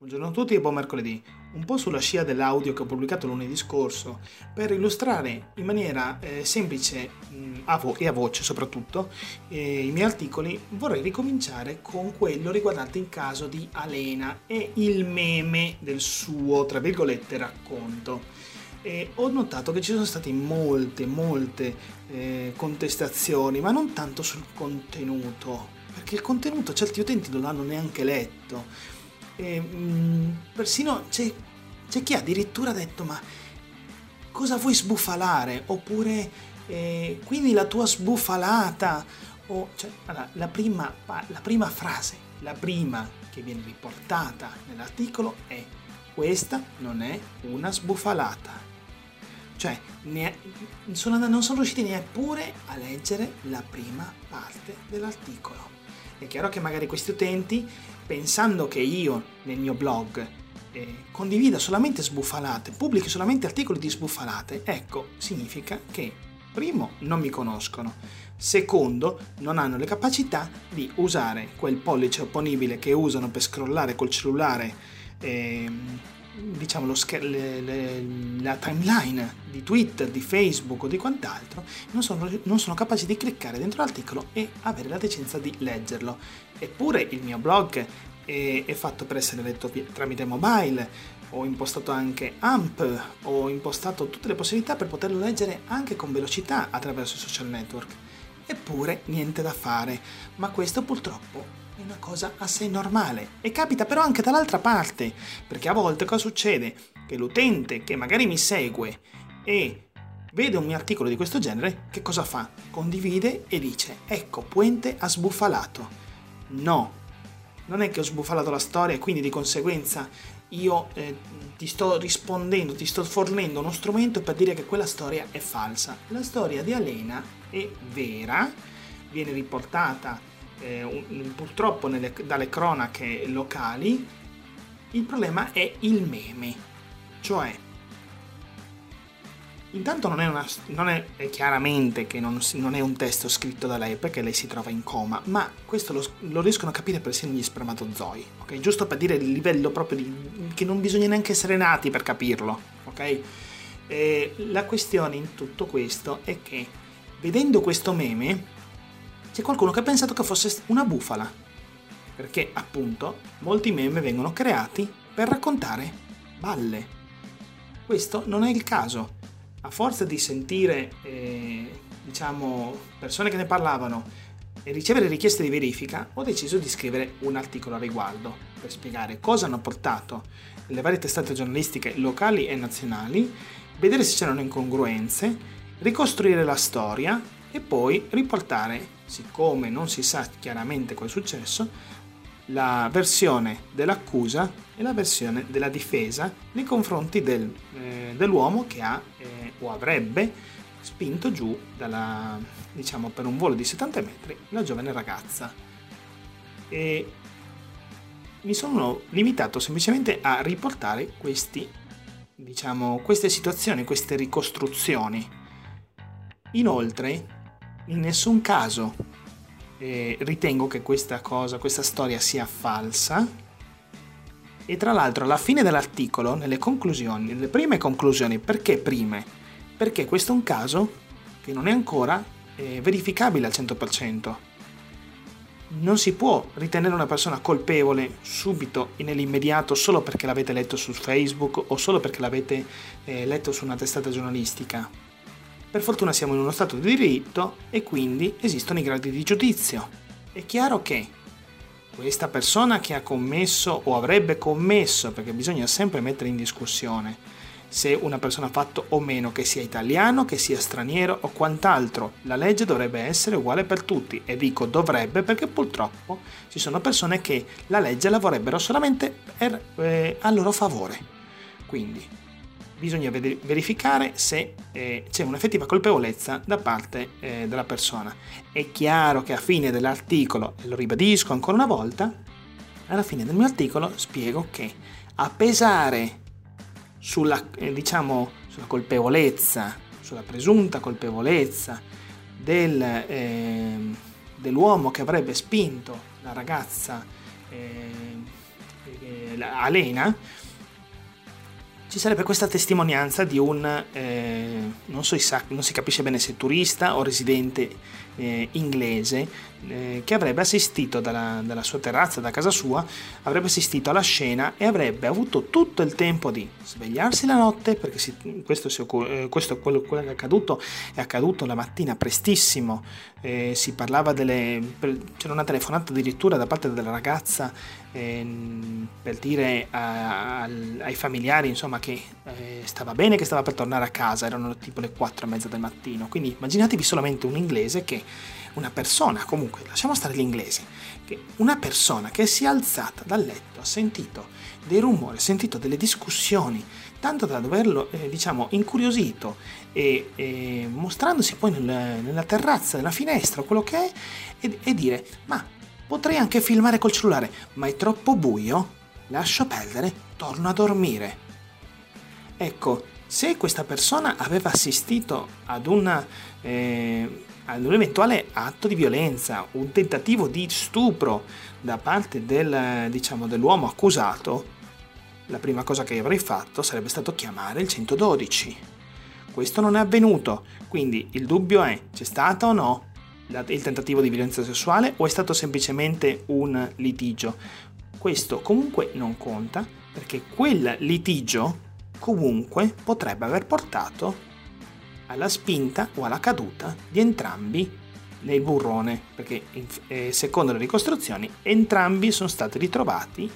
Buongiorno a tutti e buon mercoledì. Un po' sulla scia dell'audio che ho pubblicato lunedì scorso, per illustrare in maniera eh, semplice mh, a vo- e a voce soprattutto eh, i miei articoli, vorrei ricominciare con quello riguardante il caso di Alena e il meme del suo, tra virgolette, racconto. E ho notato che ci sono state molte, molte eh, contestazioni, ma non tanto sul contenuto, perché il contenuto certi utenti non l'hanno neanche letto e, mh, mm, persino c'è, c'è, chi addirittura ha detto ma cosa vuoi sbufalare? Oppure eh, quindi la tua sbufalata? O, cioè, allora, la, prima, la prima frase, la prima che viene riportata nell'articolo è questa non è una sbufalata. Cioè, ne, sono, non sono riusciti neppure a leggere la prima parte dell'articolo. È chiaro che magari questi utenti, pensando che io nel mio blog eh, condivida solamente sbufalate, pubblichi solamente articoli di sbufalate, ecco, significa che primo non mi conoscono, secondo non hanno le capacità di usare quel pollice opponibile che usano per scrollare col cellulare. Eh, diciamo, scher- le, le, la timeline di Twitter, di Facebook o di quant'altro, non sono, non sono capaci di cliccare dentro l'articolo e avere la decenza di leggerlo. Eppure il mio blog è, è fatto per essere letto tramite mobile, ho impostato anche AMP, ho impostato tutte le possibilità per poterlo leggere anche con velocità attraverso i social network. Eppure niente da fare, ma questo purtroppo è una cosa assai normale e capita però anche dall'altra parte, perché a volte cosa succede? Che l'utente che magari mi segue e vede un mio articolo di questo genere, che cosa fa? Condivide e dice, ecco, Puente ha sbufalato. No, non è che ho sbufalato la storia e quindi di conseguenza io eh, ti sto rispondendo, ti sto fornendo uno strumento per dire che quella storia è falsa. La storia di Alena è vera, viene riportata eh, purtroppo nelle, dalle cronache locali, il problema è il meme. Cioè, intanto non è, una, non è, è chiaramente che non, non, è un testo scritto da lei perché lei si trova in coma, ma questo lo, lo riescono a capire persino gli spermatozoi, ok? Giusto per dire il livello proprio di, che non bisogna neanche essere nati per capirlo, ok? E la questione in tutto questo è che vedendo questo meme c'è qualcuno che ha pensato che fosse una bufala. Perché appunto molti meme vengono creati per raccontare balle. Questo non è il caso. A forza di sentire, eh, diciamo, persone che ne parlavano e ricevere richieste di verifica, ho deciso di scrivere un articolo a riguardo per spiegare cosa hanno portato le varie testate giornalistiche locali e nazionali, vedere se c'erano incongruenze, ricostruire la storia e poi riportare siccome non si sa chiaramente cosa è successo, la versione dell'accusa e la versione della difesa nei confronti del, eh, dell'uomo che ha eh, o avrebbe spinto giù dalla, diciamo, per un volo di 70 metri la giovane ragazza. E mi sono limitato semplicemente a riportare questi, diciamo, queste situazioni, queste ricostruzioni. Inoltre, in nessun caso eh, ritengo che questa cosa, questa storia sia falsa. E tra l'altro alla fine dell'articolo, nelle conclusioni, nelle prime conclusioni, perché prime? Perché questo è un caso che non è ancora eh, verificabile al 100%. Non si può ritenere una persona colpevole subito e nell'immediato solo perché l'avete letto su Facebook o solo perché l'avete eh, letto su una testata giornalistica per fortuna siamo in uno Stato di diritto e quindi esistono i gradi di giudizio. È chiaro che questa persona che ha commesso o avrebbe commesso, perché bisogna sempre mettere in discussione se una persona ha fatto o meno, che sia italiano, che sia straniero o quant'altro, la legge dovrebbe essere uguale per tutti e dico dovrebbe perché purtroppo ci sono persone che la legge la vorrebbero solamente per, eh, a loro favore. Quindi bisogna verificare se eh, c'è un'effettiva colpevolezza da parte eh, della persona. È chiaro che a fine dell'articolo, e lo ribadisco ancora una volta, alla fine del mio articolo spiego che a pesare sulla, eh, diciamo, sulla colpevolezza, sulla presunta colpevolezza del, ehm, dell'uomo che avrebbe spinto la ragazza ehm, Alena, ci sarebbe questa testimonianza di un, eh, non, so, non, si capisce bene se turista o residente eh, inglese, eh, che avrebbe assistito dalla, dalla, sua terrazza, da casa sua, avrebbe assistito alla scena e avrebbe avuto tutto il tempo di svegliarsi la notte, perché si, questo, si, eh, questo quello, quello, che è accaduto, è accaduto la mattina prestissimo, eh, si parlava delle... c'era una telefonata addirittura da parte della ragazza ehm, per dire a, a, ai familiari insomma che eh, stava bene, che stava per tornare a casa, erano tipo le 4 e mezza del mattino, quindi immaginatevi solamente un inglese che una persona, comunque, lasciamo stare l'inglese, che una persona che si è alzata dal letto, ha sentito dei rumori, ha sentito delle discussioni, tanto da doverlo, eh, diciamo, incuriosito e, e mostrandosi poi nel, nella terrazza, nella finestra, quello che è, e, e dire, ma potrei anche filmare col cellulare, ma è troppo buio, lascio perdere, torno a dormire. Ecco, se questa persona aveva assistito ad una... Eh, un eventuale atto di violenza, un tentativo di stupro da parte del, diciamo, dell'uomo accusato, la prima cosa che avrei fatto sarebbe stato chiamare il 112. Questo non è avvenuto, quindi il dubbio è c'è stato o no il tentativo di violenza sessuale o è stato semplicemente un litigio. Questo comunque non conta perché quel litigio comunque potrebbe aver portato alla spinta o alla caduta di entrambi nel burrone, perché eh, secondo le ricostruzioni entrambi sono stati ritrovati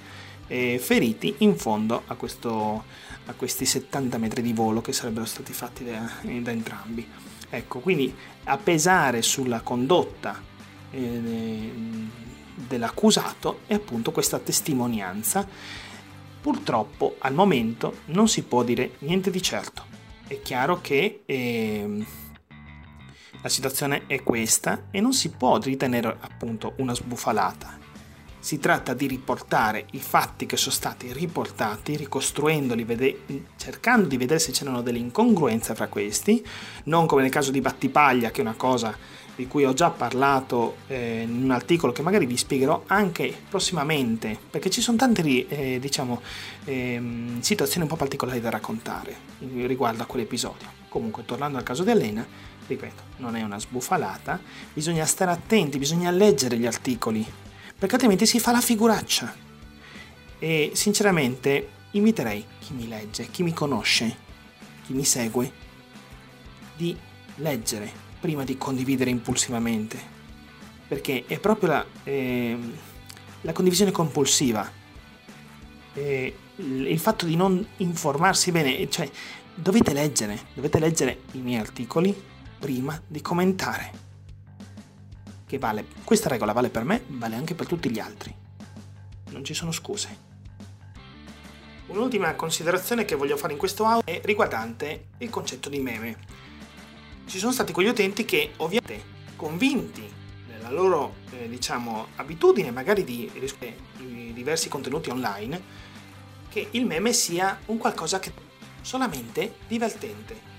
eh, feriti in fondo a, questo, a, questi 70 metri di volo che sarebbero stati fatti da, da entrambi. Ecco, quindi a pesare sulla condotta eh, dell'accusato è appunto questa testimonianza. Purtroppo al momento non si può dire niente di certo è chiaro che eh, la situazione è questa e non si può ritenere appunto una sbufalata. Si tratta di riportare i fatti che sono stati riportati, ricostruendoli, vede- cercando di vedere se c'erano delle incongruenze fra questi, non come nel caso di Battipaglia, che è una cosa di cui ho già parlato eh, in un articolo che magari vi spiegherò anche prossimamente, perché ci sono tante eh, diciamo, eh, situazioni un po' particolari da raccontare riguardo a quell'episodio. Comunque, tornando al caso di Elena, ripeto, non è una sbufalata, bisogna stare attenti, bisogna leggere gli articoli, perché altrimenti si fa la figuraccia. E sinceramente inviterei chi mi legge, chi mi conosce, chi mi segue, di leggere prima di condividere impulsivamente, perché è proprio la, eh, la condivisione compulsiva, eh, il fatto di non informarsi bene, cioè dovete leggere, dovete leggere i miei articoli prima di commentare. Che vale, questa regola vale per me, vale anche per tutti gli altri. Non ci sono scuse. Un'ultima considerazione che voglio fare in questo audio è riguardante il concetto di meme ci sono stati quegli utenti che ovviamente convinti nella loro eh, diciamo abitudine magari di, di diversi contenuti online che il meme sia un qualcosa che solamente divertente.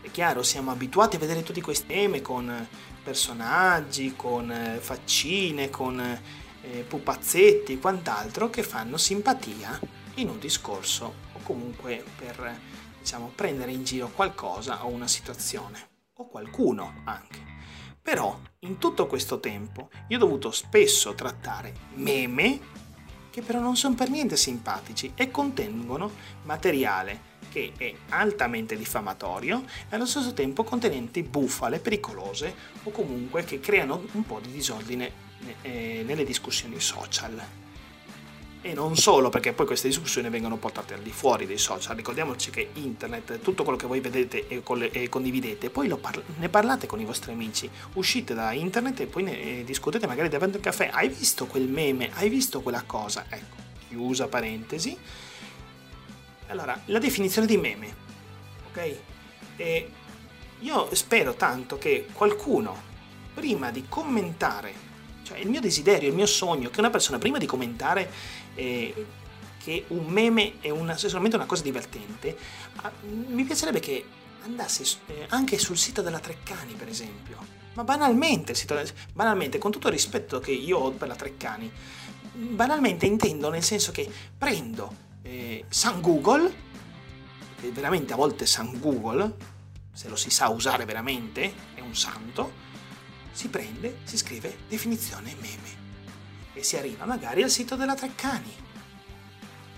È chiaro siamo abituati a vedere tutti questi meme con personaggi con eh, faccine con eh, pupazzetti e quant'altro che fanno simpatia in un discorso o comunque per diciamo prendere in giro qualcosa o una situazione o qualcuno anche. Però in tutto questo tempo io ho dovuto spesso trattare meme che però non sono per niente simpatici e contengono materiale che è altamente diffamatorio e allo stesso tempo contenenti bufale pericolose o comunque che creano un po' di disordine eh, nelle discussioni social. E non solo, perché poi queste discussioni vengono portate al di fuori dei social. Ricordiamoci che internet, tutto quello che voi vedete e, e condividete, poi parla- ne parlate con i vostri amici. Uscite da internet e poi ne discutete magari davanti al caffè. Hai visto quel meme? Hai visto quella cosa? Ecco, chiusa parentesi. Allora, la definizione di meme. Ok? E io spero tanto che qualcuno, prima di commentare cioè, il mio desiderio, il mio sogno, che una persona prima di commentare eh, che un meme è una, solamente una cosa divertente, ah, mi piacerebbe che andasse eh, anche sul sito della Treccani, per esempio. Ma banalmente, banalmente, con tutto il rispetto che io ho per la Treccani, banalmente intendo nel senso che prendo eh, San Google, che veramente a volte San Google, se lo si sa usare veramente, è un santo, si prende, si scrive definizione meme e si arriva magari al sito della Treccani.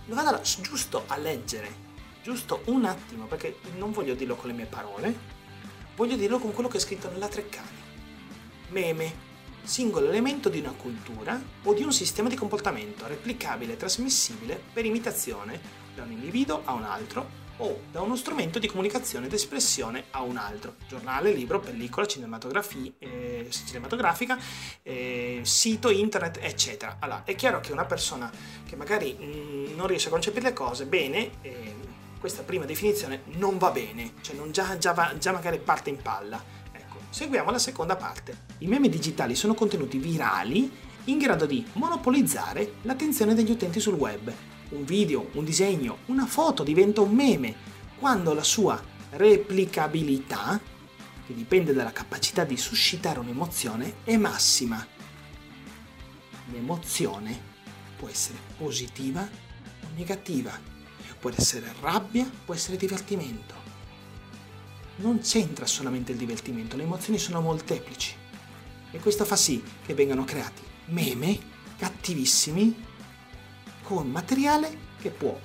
Lo vado giusto a leggere, giusto un attimo, perché non voglio dirlo con le mie parole, voglio dirlo con quello che è scritto nella Treccani. Meme, singolo elemento di una cultura o di un sistema di comportamento replicabile e trasmissibile per imitazione da un individuo a un altro o da uno strumento di comunicazione ed espressione a un altro. Giornale, libro, pellicola, eh, cinematografica, eh, sito internet, eccetera. Allora, è chiaro che una persona che magari mh, mm, non riesce a concepire le cose bene, eh, questa prima definizione non va bene, cioè già, già, va, già magari parte in palla. Ecco, seguiamo la seconda parte. I meme digitali sono contenuti virali in grado di monopolizzare l'attenzione degli utenti sul web un video, un disegno, una foto diventa un meme quando la sua replicabilità, che dipende dalla capacità di suscitare un'emozione, è massima. L'emozione può essere positiva o negativa, può essere rabbia, può essere divertimento. Non c'entra solamente il divertimento, le emozioni sono molteplici e questo fa sì che vengano creati meme cattivissimi con materiale che può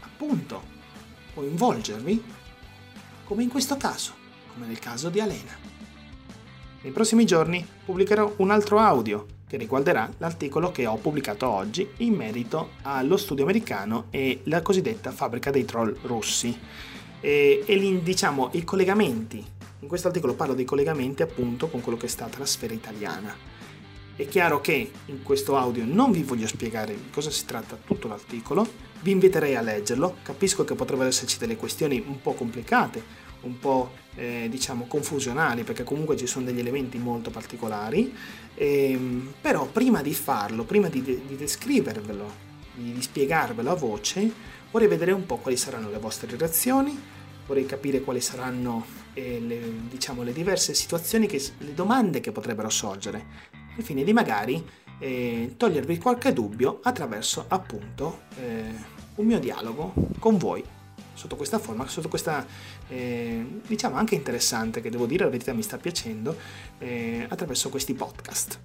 appunto coinvolgervi, come in questo caso, come nel caso di Alena. Nei prossimi giorni pubblicherò un altro audio che riguarderà l'articolo che ho pubblicato oggi in merito allo studio americano e la cosiddetta fabbrica dei troll russi e, e diciamo i collegamenti. In questo articolo parlo dei collegamenti appunto con quello che è stata la sfera italiana è chiaro che in questo audio non vi voglio spiegare di cosa si tratta tutto l'articolo, vi inviterei a leggerlo, capisco che potrebbero esserci delle questioni un po' complicate, un po' eh, diciamo confusionali perché comunque ci sono degli elementi molto particolari, ehm, però prima di farlo, prima di, di descrivervelo, di, di spiegarvelo a voce, vorrei vedere un po' quali saranno le vostre reazioni, vorrei capire quali saranno eh, le, diciamo, le diverse situazioni, che, le domande che potrebbero sorgere al fine di magari eh, togliervi qualche dubbio attraverso appunto eh, un mio dialogo con voi sotto questa forma, sotto questa eh, diciamo anche interessante che devo dire la verità mi sta piacendo eh, attraverso questi podcast.